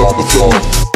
on the floor.